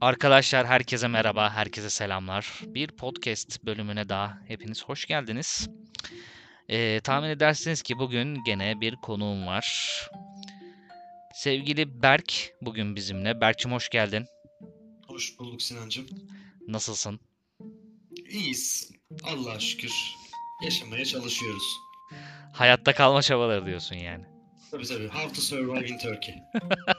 Arkadaşlar herkese merhaba, herkese selamlar. Bir podcast bölümüne daha hepiniz hoş geldiniz. Ee, tahmin edersiniz ki bugün gene bir konuğum var. Sevgili Berk bugün bizimle. Berk'cim hoş geldin. Hoş bulduk Sinancım. Nasılsın? İyiyiz. Allah'a şükür. Yaşamaya çalışıyoruz. Hayatta kalma çabaları diyorsun yani. Tabii tabii. How to survive in Turkey.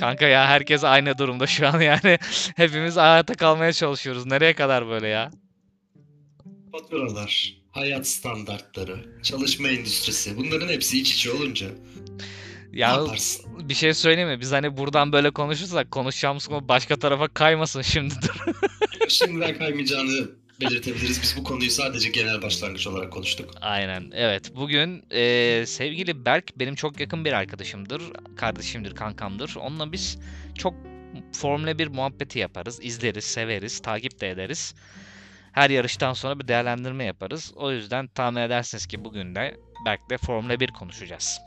Kanka ya herkes aynı durumda şu an yani. Hepimiz hayatta kalmaya çalışıyoruz. Nereye kadar böyle ya? Faturalar, hayat standartları, çalışma endüstrisi bunların hepsi iç içe olunca Ya bir şey söyleyeyim mi? Biz hani buradan böyle konuşursak konuşacağımız konu başka tarafa kaymasın şimdi. Şimdiden kaymayacağını belirtebiliriz. Biz bu konuyu sadece genel başlangıç olarak konuştuk. Aynen. Evet. Bugün eee, sevgili Berk benim çok yakın bir arkadaşımdır. Kardeşimdir, kankamdır. Onunla biz çok Formula 1 muhabbeti yaparız. izleriz, severiz, takip de ederiz. Her yarıştan sonra bir değerlendirme yaparız. O yüzden tahmin edersiniz ki bugün de Berk'le Formula 1 konuşacağız.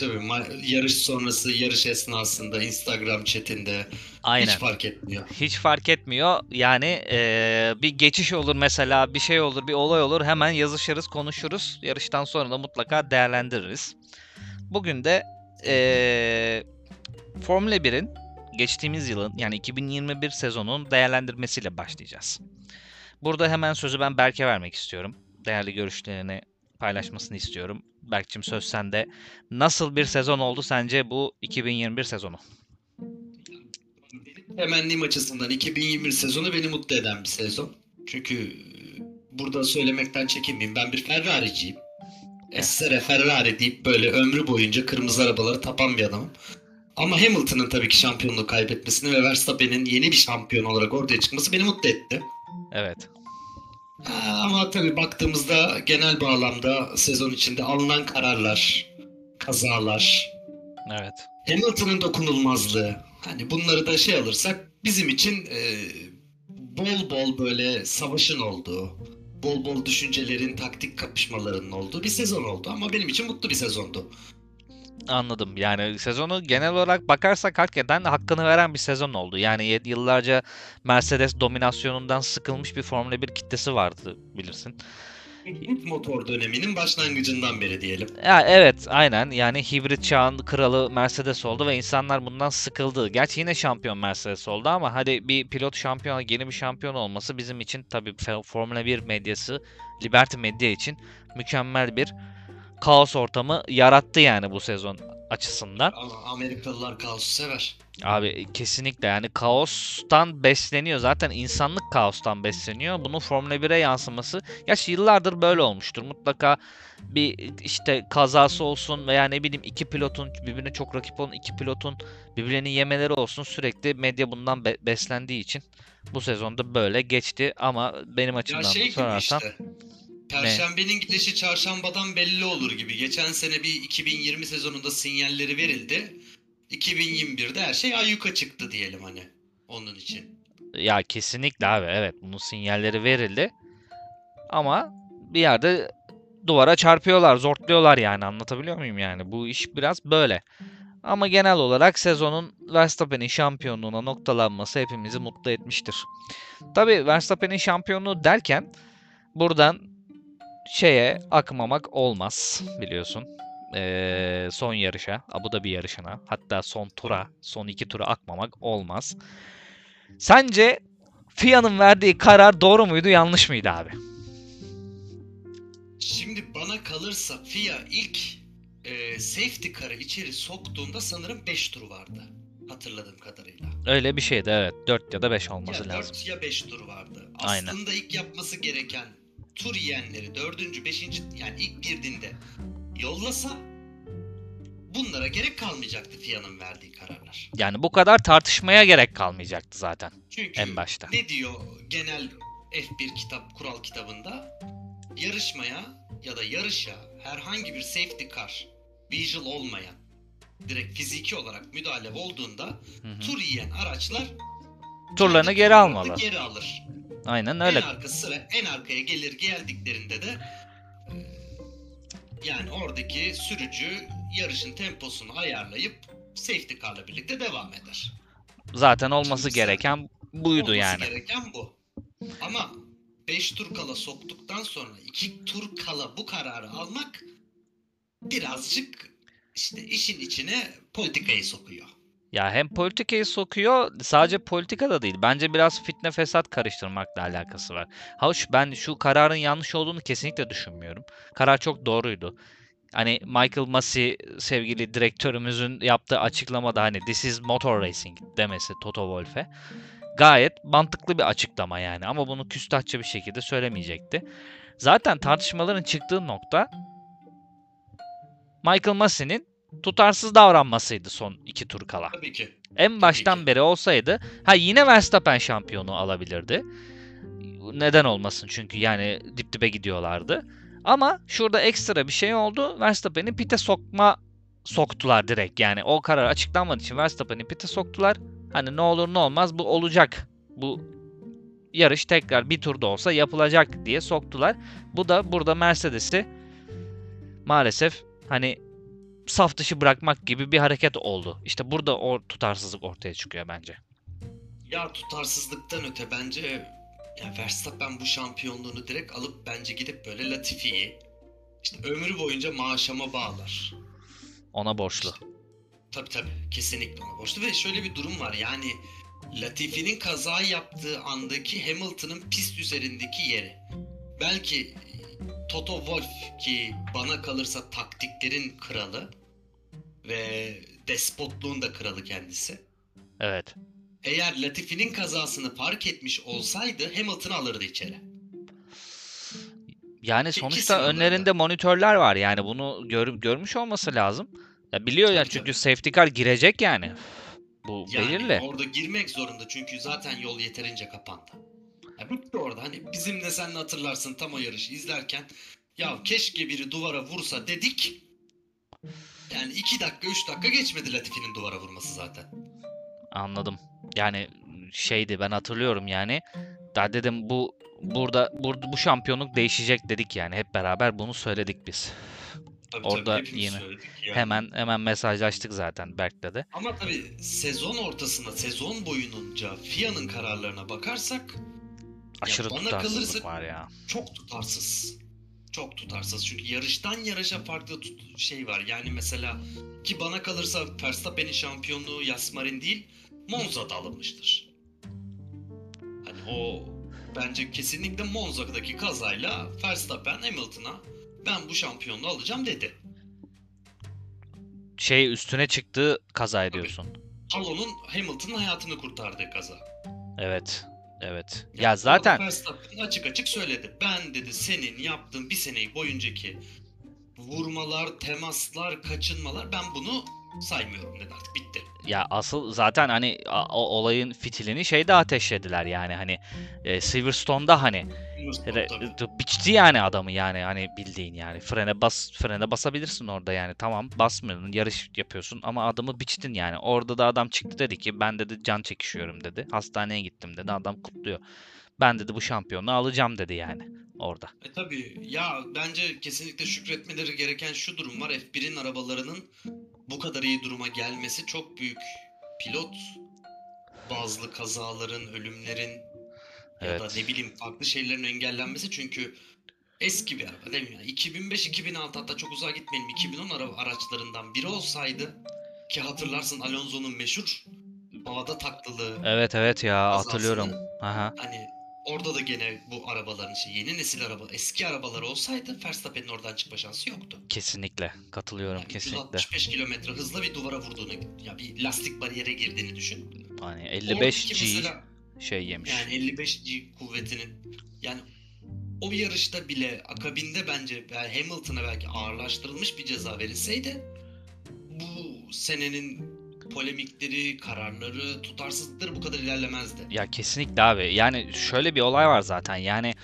Tabii Yarış sonrası, yarış esnasında, Instagram chatinde Aynen. hiç fark etmiyor. Hiç fark etmiyor. Yani eee, bir geçiş olur mesela, bir şey olur, bir olay olur. Hemen yazışırız, konuşuruz. Yarıştan sonra da mutlaka değerlendiririz. Bugün de eee Formula 1'in geçtiğimiz yılın yani 2021 sezonun değerlendirmesiyle başlayacağız. Burada hemen sözü ben Berk'e vermek istiyorum. Değerli görüşlerini paylaşmasını istiyorum. Berk'cim söz sende. Nasıl bir sezon oldu sence bu 2021 sezonu? Benim temennim açısından 2021 sezonu beni mutlu eden bir sezon. Çünkü e, burada söylemekten çekinmeyeyim. Ben bir Ferrari'ciyim. Essere Ferrari deyip böyle ömrü boyunca kırmızı arabalara tapan bir adamım. Ama Hamilton'ın tabii ki şampiyonluğu kaybetmesini ve Verstappen'in yeni bir şampiyon olarak ortaya çıkması beni mutlu etti. Evet. Ama tabii baktığımızda genel bağlamda sezon içinde alınan kararlar, kazalar, Evet. Hamilton'ın dokunulmazlığı. Hani bunları da şey alırsak bizim için e, bol bol böyle savaşın olduğu, bol bol düşüncelerin, taktik kapışmalarının olduğu bir sezon oldu. Ama benim için mutlu bir sezondu. Anladım. Yani sezonu genel olarak bakarsak hakikaten hakkını veren bir sezon oldu. Yani yıllarca Mercedes dominasyonundan sıkılmış bir Formula 1 kitlesi vardı bilirsin. Hibrit motor döneminin başlangıcından beri diyelim. Ya evet aynen yani hibrit çağın kralı Mercedes oldu ve insanlar bundan sıkıldı. Gerçi yine şampiyon Mercedes oldu ama hadi bir pilot şampiyon, yeni bir şampiyon olması bizim için tabii Formula 1 medyası, Liberty Medya için mükemmel bir kaos ortamı yarattı yani bu sezon açısından. Amerikalılar kaosu sever. Abi kesinlikle yani kaostan besleniyor. Zaten insanlık kaostan besleniyor. Bunun Formula 1'e yansıması. Yaş yıllardır böyle olmuştur. Mutlaka bir işte kazası olsun veya ne bileyim iki pilotun birbirine çok rakip olan iki pilotun birbirlerini yemeleri olsun. Sürekli medya bundan be- beslendiği için bu sezonda böyle geçti. Ama benim açımdan şey sorarsan işte. Perşembenin gidişi çarşambadan belli olur gibi. Geçen sene bir 2020 sezonunda sinyalleri verildi. 2021'de her şey ayyuka çıktı diyelim hani. Onun için. Ya kesinlikle abi evet bunun sinyalleri verildi. Ama bir yerde duvara çarpıyorlar, zortluyorlar yani anlatabiliyor muyum yani? Bu iş biraz böyle. Ama genel olarak sezonun Verstappen'in şampiyonluğuna noktalanması hepimizi mutlu etmiştir. Tabii Verstappen'in şampiyonluğu derken buradan şeye akmamak olmaz biliyorsun. Ee, son yarışa, Abu Dhabi yarışına, hatta son tura, son iki tura akmamak olmaz. Sence FIA'nın verdiği karar doğru muydu, yanlış mıydı abi? Şimdi bana kalırsa FIA ilk e, safety car'ı içeri soktuğunda sanırım 5 tur vardı. Hatırladığım kadarıyla. Öyle bir şeydi evet. 4 ya da 5 olması ya lazım. 4 ya 5 tur vardı. Aynen. Aslında ilk yapması gereken tur yiyenleri 4. 5. yani ilk girdiğinde yollasa bunlara gerek kalmayacaktı FIA'nın verdiği kararlar. Yani bu kadar tartışmaya gerek kalmayacaktı zaten Çünkü en başta. ne diyor genel F1 kitap kural kitabında? Yarışmaya ya da yarışa herhangi bir safety car visual olmayan direkt fiziki olarak müdahale olduğunda Hı hı. tur yiyen araçlar Turlarını geri almalı. Geri alır. Aynen öyle. En arka sıra en arkaya gelir geldiklerinde de e, yani oradaki sürücü yarışın temposunu ayarlayıp safety car'la birlikte devam eder. Zaten olması Şimdi gereken buydu Olması yani. gereken bu. Ama 5 tur kala soktuktan sonra 2 tur kala bu kararı almak birazcık işte işin içine politikayı sokuyor. Ya hem politikayı sokuyor, sadece politika da değil. Bence biraz fitne fesat karıştırmakla alakası var. Hoş ben şu kararın yanlış olduğunu kesinlikle düşünmüyorum. Karar çok doğruydu. Hani Michael Massey sevgili direktörümüzün yaptığı açıklamada hani this is motor racing demesi Toto Wolff'e gayet mantıklı bir açıklama yani ama bunu küstahça bir şekilde söylemeyecekti. Zaten tartışmaların çıktığı nokta Michael Massey'nin tutarsız davranmasıydı son iki tur kala. Tabii ki. En baştan ki. beri olsaydı ha yine Verstappen şampiyonu alabilirdi. Neden olmasın çünkü yani dip dibe gidiyorlardı. Ama şurada ekstra bir şey oldu. Verstappen'i pite sokma soktular direkt. Yani o karar açıklanmadığı için Verstappen'i pite soktular. Hani ne olur ne olmaz bu olacak. Bu yarış tekrar bir turda olsa yapılacak diye soktular. Bu da burada Mercedes'i maalesef hani saf dışı bırakmak gibi bir hareket oldu. İşte burada o tutarsızlık ortaya çıkıyor bence. Ya tutarsızlıktan öte bence ya Verstappen bu şampiyonluğunu direkt alıp bence gidip böyle Latifi'yi işte ömrü boyunca maaşama bağlar. Ona borçlu. Tabii tabii kesinlikle ona borçlu ve şöyle bir durum var yani Latifi'nin kaza yaptığı andaki Hamilton'ın pist üzerindeki yeri. Belki Toto Wolff ki bana kalırsa taktiklerin kralı ve despotluğun da kralı kendisi. Evet. Eğer Latifi'nin kazasını fark etmiş olsaydı Hamilton'ı alırdı içeri. Yani İkisi sonuçta alırdı. önlerinde monitörler var. Yani bunu gör, görmüş olması lazım. Ya biliyor ya çünkü tabii. safety car girecek yani. Bu Yani belirli. orada girmek zorunda çünkü zaten yol yeterince kapandı. Ya bitti orada hani bizim de sen hatırlarsın tam o yarışı izlerken ya keşke biri duvara vursa dedik. Yani 2 dakika 3 dakika geçmedi Latifi'nin duvara vurması zaten. Anladım. Yani şeydi ben hatırlıyorum yani. Daha dedim bu burada burada bu şampiyonluk değişecek dedik yani. Hep beraber bunu söyledik biz. Tabii, Orada tabii, yine yani. Hemen hemen mesajlaştık zaten Berk'le de. Ama tabii sezon ortasına, sezon boyunca FIA'nın kararlarına bakarsak Aşırı bana tutarsızlık var ya. çok tutarsız. Çok tutarsız. Çünkü yarıştan yarışa farklı tut- şey var. Yani mesela ki bana kalırsa Verstappen'in şampiyonluğu Yasmarin değil Monza'da alınmıştır. Hani o bence kesinlikle Monza'daki kazayla Verstappen Hamilton'a ben bu şampiyonluğu alacağım dedi. Şey üstüne çıktığı kaza ediyorsun. Alon'un Hamilton'ın hayatını kurtardığı kaza. Evet. Evet. Ya orada zaten Verstappen açık açık söyledi. Ben dedi senin yaptığın bir seneyi boyuncaki vurmalar, temaslar, kaçınmalar ben bunu saymıyorum dedi artık bitti. ya asıl zaten hani o olayın fitilini şeyde ateşlediler yani hani e, Silverstone'da hani Tabii. biçti yani adamı yani hani bildiğin yani. Frene bas frene basabilirsin orada yani tamam basmıyorsun yarış yapıyorsun ama adamı biçtin yani. Orada da adam çıktı dedi ki ben dedi can çekişiyorum dedi. Hastaneye gittim dedi adam kutluyor. Ben dedi bu şampiyonluğu alacağım dedi yani orada. E tabii ya bence kesinlikle şükretmeleri gereken şu durum var. F1'in arabalarının bu kadar iyi duruma gelmesi çok büyük pilot bazlı kazaların, ölümlerin ya da Evet. ne bileyim farklı şeylerin engellenmesi çünkü eski bir araba değil mi? Yani 2005-2006 hatta çok uzağa gitmeyelim 2010 araba araçlarından biri olsaydı ki hatırlarsın Alonso'nun meşhur bağda taklılığı evet evet ya Kazasını- hatırlıyorum Aha. hani orada da gene bu arabaların şey yeni nesil araba eski arabalar olsaydı Verstappen'in oradan çıkma şansı yoktu. kesinlikle katılıyorum Yani kesinlikle 165 kilometre hızla bir duvara vurduğunu ya bir lastik bariyere girdiğini düşün. hani Oradaki 55 G mesela şey yemiş yani 55 G kuvvetinin yani o bir yarışta bile akabinde bence yani Hamilton'a belki ağırlaştırılmış bir ceza verilseydi bu senenin polemikleri, kararları, tutarsızlıkları bu kadar ilerlemezdi. Ya kesinlikle abi. Yani şöyle bir olay var zaten. Yani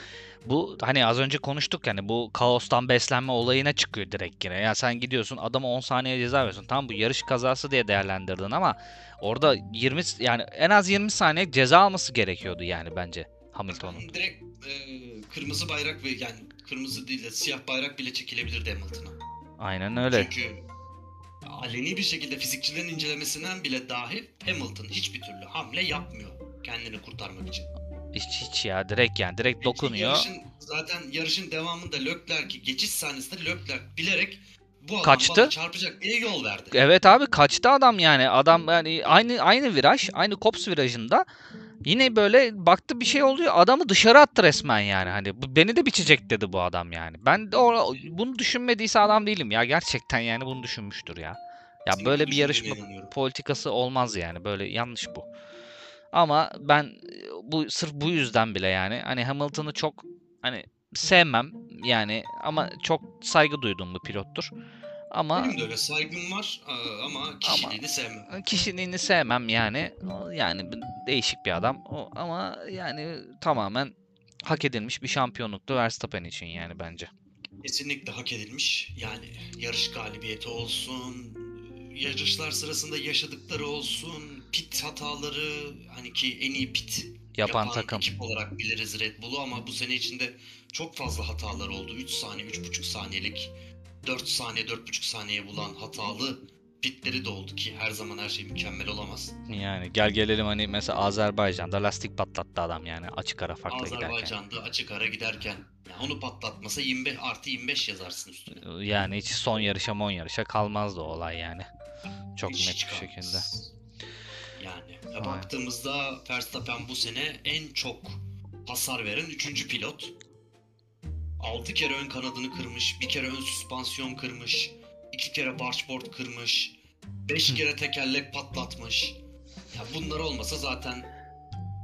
bu hani az önce konuştuk yani bu kaostan beslenme olayına çıkıyor direkt yine. Ya sen gidiyorsun adama 10 saniye ceza veriyorsun. Tamam bu yarış kazası diye değerlendirdin ama orada 20 yani en az 20 saniye ceza alması gerekiyordu yani bence Hamilton'un. Direkt e, kırmızı bayrak ve yani kırmızı değil de siyah bayrak bile çekilebilirdi Hamilton'a. Aynen öyle. Çünkü aleni bir şekilde fizikçilerin incelemesinden bile dahi Hamilton hiçbir türlü hamle yapmıyor kendini kurtarmak için. Hiç hiç ya direkt yani direkt dokunuyor. Yarışın, zaten yarışın devamında Leclerc'i geçiş sahnesinde Leclerc bilerek bu adam Kaçtı. çarpacak diye yol verdi. Evet abi kaçtı adam yani. Adam yani aynı aynı viraj, aynı Kops virajında yine böyle baktı bir şey oluyor. Adamı dışarı attı resmen yani. Hani bu beni de biçecek dedi bu adam yani. Ben de o, bunu düşünmediyse adam değilim ya. Gerçekten yani bunu düşünmüştür ya. Ya Kesinlikle böyle bir yarışma politikası olmaz yani. Böyle yanlış bu. Ama ben bu sırf bu yüzden bile yani hani Hamilton'ı çok hani sevmem yani ama çok saygı duyduğum bir pilottur. Ama Benim de öyle saygım var ama kişiliğini sevmem. kişiliğini sevmem yani. Yani değişik bir adam. O, ama yani tamamen hak edilmiş bir şampiyonluktu Verstappen için yani bence. Kesinlikle hak edilmiş. Yani yarış galibiyeti olsun, yarışlar sırasında yaşadıkları olsun, pit hataları, hani ki en iyi pit Yapan takım. ekip olarak biliriz Red Bull'u ama bu sene içinde çok fazla hatalar oldu. 3 saniye, 3,5 saniyelik, 4 saniye, 4,5 saniye bulan hatalı pitleri de oldu ki her zaman her şey mükemmel olamaz. Yani gel gelelim hani mesela Azerbaycan'da lastik patlattı adam yani açık ara farkla giderken. Azerbaycan'da açık ara giderken yani onu patlatmasa 25 artı 25 yazarsın üstüne. Yani hiç son yarışa mon yarışa kalmazdı o olay yani. Çok Hiç net bir çıkarmaz. şekilde. Yani ya baktığımızda Verstappen bu sene en çok hasar veren 3. pilot. 6 kere ön kanadını kırmış, bir kere ön süspansiyon kırmış, 2 kere bargeboard kırmış, 5 Hı. kere tekerlek patlatmış. Ya bunlar olmasa zaten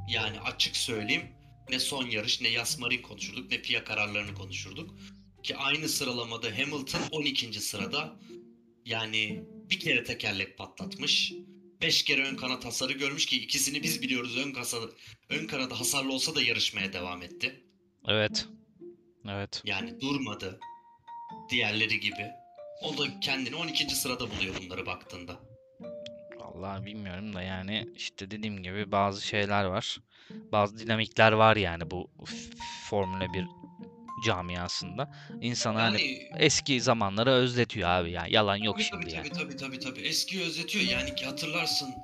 yani açık söyleyeyim ne son yarış ne Yasmarin konuşurduk ne FIA kararlarını konuşurduk. Ki aynı sıralamada Hamilton 12. sırada yani bir kere tekerlek patlatmış. 5 kere ön kanat hasarı görmüş ki ikisini biz biliyoruz ön kasa ön kanada hasarlı olsa da yarışmaya devam etti. Evet. Evet. Yani durmadı diğerleri gibi. O da kendini 12. sırada buluyor bunları baktığında. Vallahi bilmiyorum da yani işte dediğim gibi bazı şeyler var. Bazı dinamikler var yani bu Formula 1 camiasında. İnsanı hani Yani eski zamanları özletiyor abi ya. Yalan yok tabii, şimdi tabii, yani. tabii tabii tabii tabii. Eski özletiyor yani ki hatırlarsın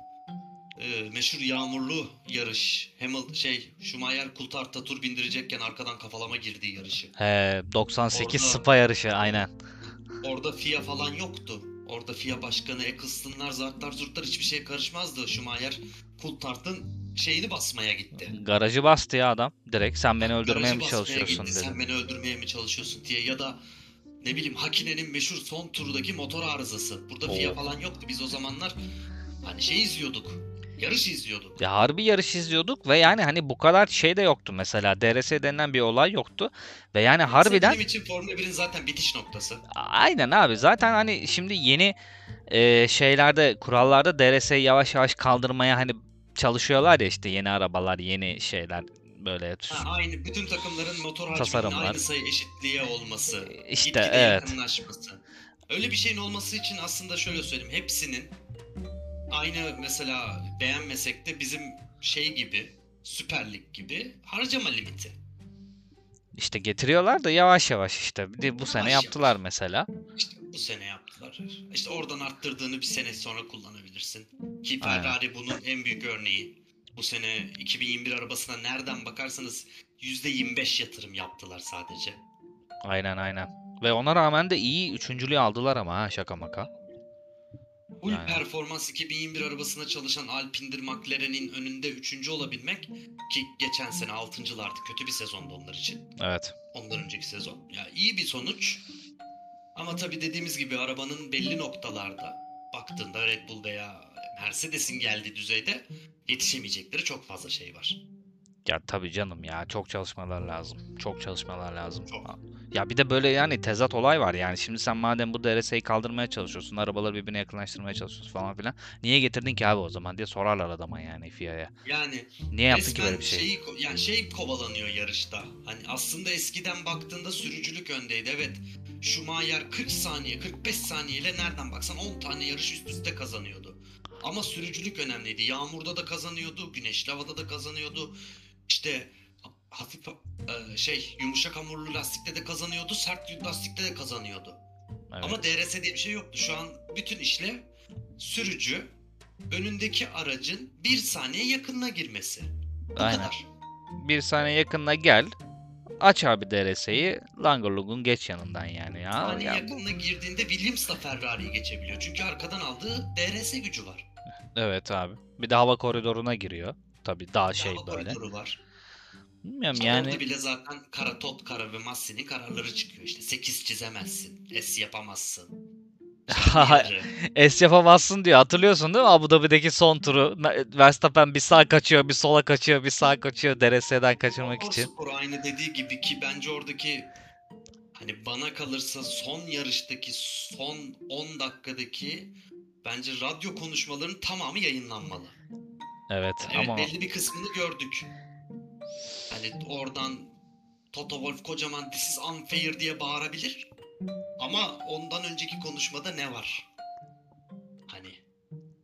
e, meşhur yağmurlu yarış. Hamilton şey Schumacher Coulthard'a tur bindirecekken arkadan kafalama girdiği yarışı. He 98 Orada- Spa yarışı aynen. Orada FIA falan yoktu. Orada FIA başkanı Eccleston'lar, zartlar, zurtlar hiçbir şey karışmazdı. Schumacher Coulthard'ın şeyini basmaya gitti. Garajı bastı ya adam. Direkt sen beni öldürmeye Garajı mi basmaya çalışıyorsun gitti, dedi. Sen beni öldürmeye mi çalışıyorsun diye ya da ne bileyim Hakine'nin meşhur son turdaki motor arızası. Burada FIA Oo. falan yoktu. Biz o zamanlar hani şey izliyorduk. Yarış izliyorduk. Ya harbi yarış izliyorduk ve yani hani bu kadar şey de yoktu mesela. DRS denilen bir olay yoktu. Ve yani harbiden Benim için Formula 1'in zaten bitiş noktası. Aynen abi. Zaten hani şimdi yeni e, şeylerde, kurallarda DRS'yi yavaş yavaş kaldırmaya hani çalışıyorlar ya işte yeni arabalar, yeni şeyler böyle. Ha, aynı bütün takımların motor hacminin Tasarımlar. aynı sayı eşitliğe olması. İşte gitgide evet. yakınlaşması. Öyle bir şeyin olması için aslında şöyle söyleyeyim. Hepsinin aynı mesela beğenmesek de bizim şey gibi Süper Lig gibi harcama limiti. İşte getiriyorlar da yavaş yavaş işte. Bu sene Yavaş yaptılar yavaş. mesela. İşte bu sene yaptılar. İşte oradan arttırdığını bir sene sonra kullanabilirsin. Ki Aynen. Ferrari bunun en büyük örneği. Bu sene 2021 arabasına nereden bakarsanız %25 yatırım yaptılar sadece. Aynen aynen. Ve ona rağmen de iyi üçüncülüğü aldılar ama ha şaka maka. Full Yani. performans 2021 arabasına çalışan Alpine'dir McLaren'in önünde 3. olabilmek ki geçen sene 6.lardı. Kötü bir sezondu onlar için. Evet. Ondan önceki sezon. Ya iyi bir sonuç. Ama tabii dediğimiz gibi arabanın belli noktalarda baktığında Red Bull veya Mercedes'in geldiği düzeyde yetişemeyecekleri çok fazla şey var. Ya tabii canım ya çok çalışmalar lazım. Çok çalışmalar lazım. Çok. Ya bir de böyle yani tezat olay var yani. Şimdi sen madem bu DRS'yi kaldırmaya çalışıyorsun, arabaları birbirine yakınlaştırmaya çalışıyorsun falan filan. Niye getirdin ki abi o zaman diye sorarlar adama yani FIA'ya. Yani Niye yaptın ki böyle bir şey? şeyi yani şey kovalanıyor yarışta. Hani aslında eskiden baktığında sürücülük öndeydi. Evet. Schumacher 40 saniye, 45 saniyeyle nereden baksan 10 tane yarış üst üste kazanıyordu. Ama sürücülük önemliydi. Yağmurda da kazanıyordu, güneşli havada da kazanıyordu. İşte hafif e, şey yumuşak hamurlu lastikte de kazanıyordu, sert lastikte de kazanıyordu. Evet. Ama DRS diye bir şey yoktu. Şu an bütün işlev sürücü önündeki aracın bir saniye yakınına girmesi. Bu Aynen. kadar. Bir saniye yakınına gel. Aç abi DRS'yi. Langolug'un geç yanından yani ya. Saniye ya yakınına girdiğinde Williams da Ferrari'yi geçebiliyor. Çünkü arkadan aldığı DRS gücü var. Evet abi. Bir de hava koridoruna giriyor. Tabii daha şey Hava böyle. koridoru var. Bilmiyorum yani. Orada bile zaten Kara Tot, Kara ve Massi'nin kararları çıkıyor. İşte 8 çizemezsin. S yapamazsın. Yarı. S yapamazsın diyor. Hatırlıyorsun değil mi? Abu Dhabi'deki son turu. Verstappen bir sağ kaçıyor, bir sola kaçıyor, bir sağ kaçıyor DRS'den kaçırmak için. Spor aynı dediği gibi ki bence oradaki hani bana kalırsa son yarıştaki son 10 dakikadaki bence radyo konuşmalarının tamamı yayınlanmalı. Evet Evet ama belli bir kısmını gördük. Hani oradan Toto Wolff kocaman this is unfair diye bağırabilir. Ama ondan önceki konuşmada ne var? Hani.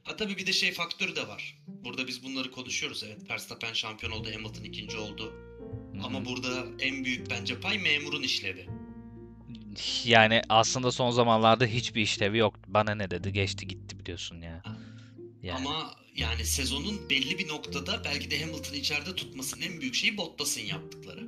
Ha tabii bir de şey faktörü de var. Burada biz bunları konuşuyoruz evet. Verstappen şampiyon oldu, Hamilton ikinci oldu. Ama Hı. burada en büyük bence pay memurun işlevi. yani aslında son zamanlarda hiçbir işlevi yoktu. Bana ne dedi? Geçti gitti biliyorsun ya. Yani Ama yani sezonun belli bir noktada belki de Hamilton'ı içeride tutmasının en büyük şeyi Bottas'ın yaptıkları.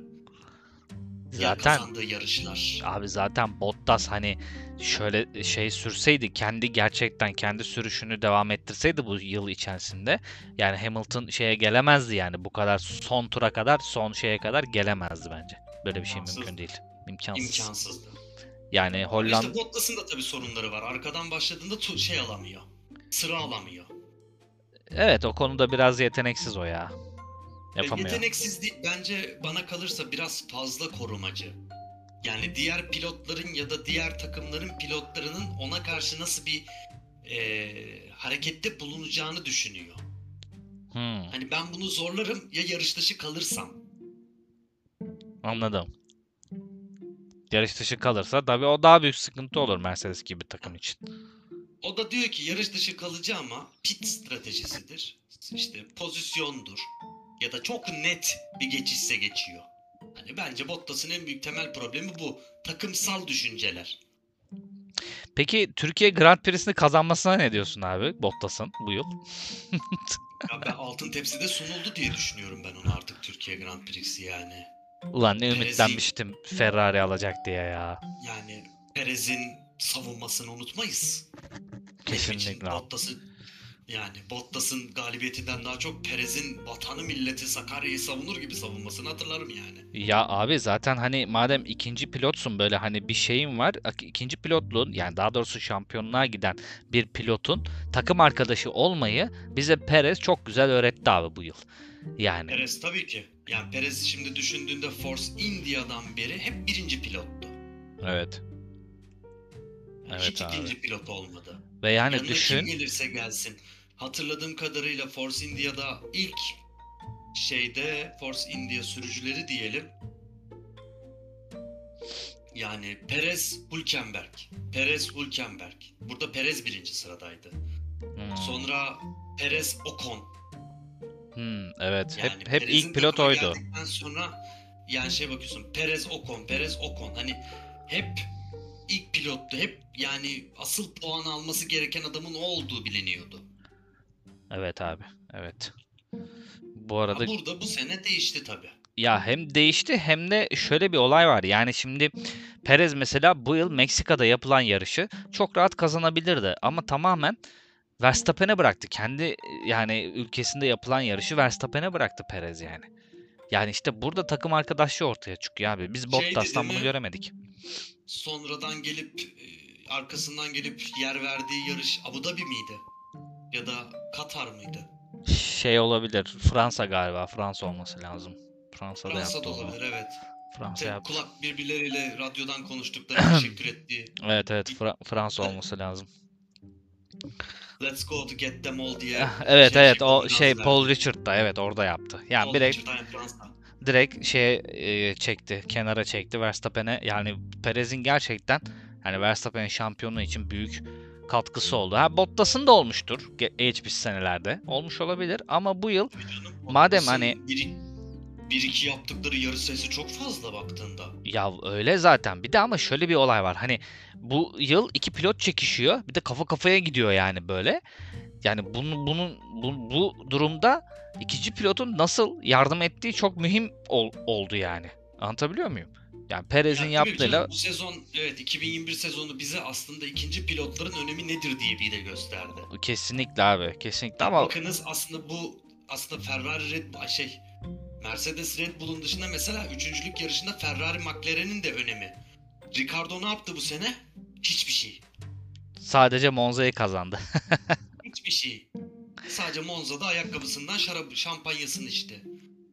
Zaten kazandığı yarışlar. Abi zaten Bottas hani şöyle şey sürseydi kendi gerçekten kendi sürüşünü devam ettirseydi bu yıl içerisinde yani Hamilton şeye gelemezdi yani bu kadar son tura kadar son şeye kadar gelemezdi bence. Böyle bir şey İmkansız. mümkün değil. İmkansız. İmkansızdı. Yani Hollanda İşte Bottas'ın da tabii sorunları var. Arkadan başladığında şey alamıyor. Sıra alamıyor. Evet o konuda biraz yeteneksiz o ya. E, Yapamıyor. Yeteneksiz değil. Bence bana kalırsa biraz fazla korumacı. Yani diğer pilotların ya da diğer takımların pilotlarının ona karşı nasıl bir e, harekette bulunacağını düşünüyor. Hmm, Hani ben bunu zorlarım ya yarış dışı kalırsam. anladım. Yarış dışı kalırsa tabii o daha büyük sıkıntı olur Mercedes gibi takım için. O da diyor ki yarış dışı kalacağım ama pit stratejisidir. İşte pozisyondur. Ya da çok net bir geçişse geçiyor. Hani bence Bottas'ın en büyük temel problemi bu. Takımsal düşünceler. Peki Türkiye Grand Prix'sini kazanmasına ne diyorsun abi Bottas'ın bu yıl? Ya ben altın tepside sunuldu diye düşünüyorum ben onu artık Türkiye Grand Prix'si yani. Ulan ne Perez'in- ümitlenmiştim Ferrari alacak diye ya. Yani Perez'in savunmasını unutmayız. Kesinlikle. Bottas'ın yani Bottas'ın galibiyetinden daha çok Perez'in vatanı milleti Sakarya'yı savunur gibi savunmasını hatırlarım yani. Ya abi zaten hani madem ikinci pilotsun böyle hani bir şeyin var. ikinci pilotluğun yani daha doğrusu şampiyonluğa giden bir pilotun takım arkadaşı olmayı bize Perez çok güzel öğretti abi bu yıl. Yani Perez tabii ki. Yani Perez şimdi düşündüğünde Force India'dan beri hep birinci pilottu. evet. Evet hiç abi. ikinci pilot olmadı. Ve yani Yanına düşün kim gelirse gelsin. Hatırladığım kadarıyla Force India'da ilk şeyde Force India sürücüleri diyelim. Yani Perez Hülkenberg. Perez Hülkenberg. Burada Perez birinci sıradaydı. Hmm, Sonra Perez Ocon. hmm, evet Yani hep hep Perez'in ilk pilot oydu. sonra yani şey bakıyorsun Perez Ocon, Perez Ocon. Hani hep ilk pilottu. Hep yani asıl puan alması gereken adamın o olduğu biliniyordu. Evet abi. Evet. Bu Ha, arada burada bu sene değişti tabii. Ya hem değişti hem de şöyle bir olay var. Yani şimdi Perez mesela bu yıl Meksika'da yapılan yarışı çok rahat kazanabilirdi ama tamamen Verstappen'e bıraktı. Kendi yani ülkesinde yapılan yarışı Verstappen'e bıraktı Perez yani. Yani işte burada takım arkadaşlığı ortaya çıkıyor abi. Biz Şey Bottas'tan dedi bunu göremedik. Sonradan gelip e, arkasından gelip yer verdiği yarış Abu Dhabi miydi? Ya da Katar mıydı? Şey olabilir. Fransa galiba. Fransa olması lazım. Fransa'da Fransa'da onu. olabilir evet. Fransa Tek yaptı. kulak birbirleriyle radyodan konuştukları teşekkür ettiği Evet evet Fra- Fransa olması lazım. Let's go to get them all diye. Evet şey- evet şey o şey. Paul Richard da evet orada yaptı. Yani Paul direkt Richard. Direkt şey e, çekti, kenara çekti Verstappen'e. Yani Perez'in gerçekten yani Verstappen'in şampiyonluğu için büyük katkısı oldu. Ha Bottas'ın da olmuştur ge- geçmiş senelerde. Olmuş olabilir ama bu yıl canım, Madem Bottas'ın hani- biri- 1-2 yaptıkları yarı sayısı çok fazla baktığında. Ya öyle zaten. Bir de ama şöyle bir olay var. Hani bu yıl iki pilot çekişiyor. Bir de kafa kafaya gidiyor yani böyle. Yani bunun bunun bu, bu durumda ikinci pilotun nasıl yardım ettiği çok mühim ol- oldu yani. Anlatabiliyor muyum? Yani Perez'in Ya tabii yaptığıyla canım, bu sezon evet 2021 sezonu bize aslında ikinci pilotların önemi nedir diye bir de gösterdi. kesinlikle abi. Kesinlikle ama Bakınız aslında bu aslında Ferrari Red ay şey Mercedes Red Bull'un dışında mesela üçüncülük yarışında Ferrari McLaren'in de önemi. Ricardo ne yaptı bu sene? Hiçbir şey. sadece Monza'yı kazandı. Hiçbir şey. Sadece Monza'da ayakkabısından şarap, şampanyasını içti.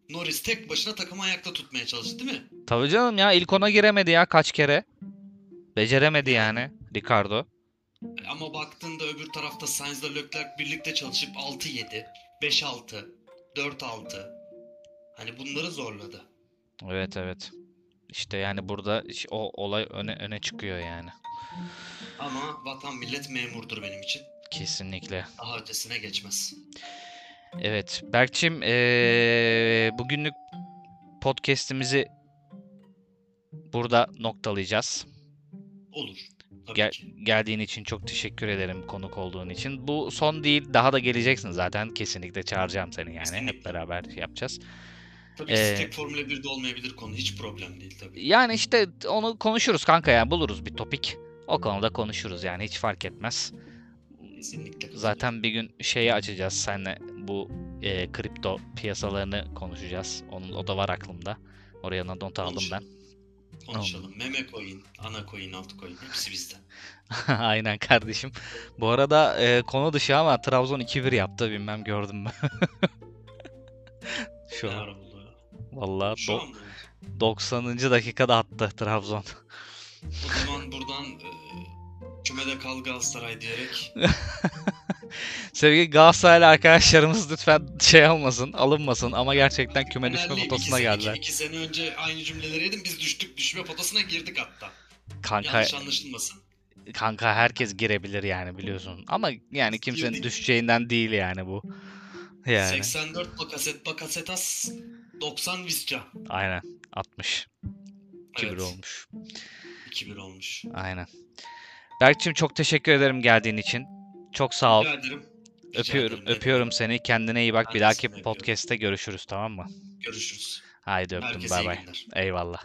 Norris tek başına takımı ayakta tutmaya çalıştı değil mi? Tabii canım ya ilk ona giremedi ya kaç kere. Beceremedi yani Ricardo. Ama baktığında öbür tarafta Sainz'la Leclerc birlikte çalışıp 6-7, 5-6, 4-6. Hani bunları zorladı. Evet evet. İşte yani burada o olay öne öne çıkıyor yani. Ama vatan millet memurdur benim için. Kesinlikle. Daha ötesine geçmez. Evet. Berkçim eee, bugünlük podcast'imizi burada noktalayacağız. Olur. Gel- geldiğin için çok teşekkür ederim konuk olduğun için. Bu son değil, daha da geleceksin zaten. Kesinlikle çağıracağım seni yani. Hep Kesinlikle. beraber şey yapacağız. Tabii ki Ee, tek Formula 1'de olmayabilir konu. Hiç problem değil tabii. Yani işte onu konuşuruz kanka yani buluruz bir topik. O konuda konuşuruz yani hiç fark etmez. Kesinlikle. Zaten bir gün şeyi açacağız seninle bu e, kripto piyasalarını konuşacağız. Onun o da var aklımda. Oraya not aldım ben. Konuşalım. Meme coin, ana coin, alt coin hepsi bizde. Aynen kardeşim. Bu arada e, konu dışı ama Trabzon 2-1 yaptı bilmem gördüm mü? Şu an? Vallahi Şu do- an mı? 90. dakikada attı Trabzon. O zaman buradan e, kümede kal Galatasaray diyerek Sevgili Galatasaraylı arkadaşlarımız lütfen şey olmasın, alınmasın ama gerçekten küme düşme Fenerliyim, potasına iki sene- geldiler. Iki, iki sene önce aynı cümleleri yedim. Biz düştük düşme potasına girdik hatta. Kanka Yanlış anlaşılmasın. kanka herkes girebilir yani biliyorsun. Ama yani kimsenin Girdik. düşeceğinden değil yani bu. Yani 84 Bakaset Bakasetas 90 Visca. aynen 60 2-1 Evet, olmuş. 2-1 olmuş. Aynen. Berkçim çok teşekkür ederim geldiğin için. Çok sağ ol. Rica ederim. Rica Öpüyorum, ederim, öpüyorum seni. Kendine iyi bak. Bir dahaki podcast'te görüşürüz tamam mı? Görüşürüz. Haydi öptüm. Bay bay. Eyvallah.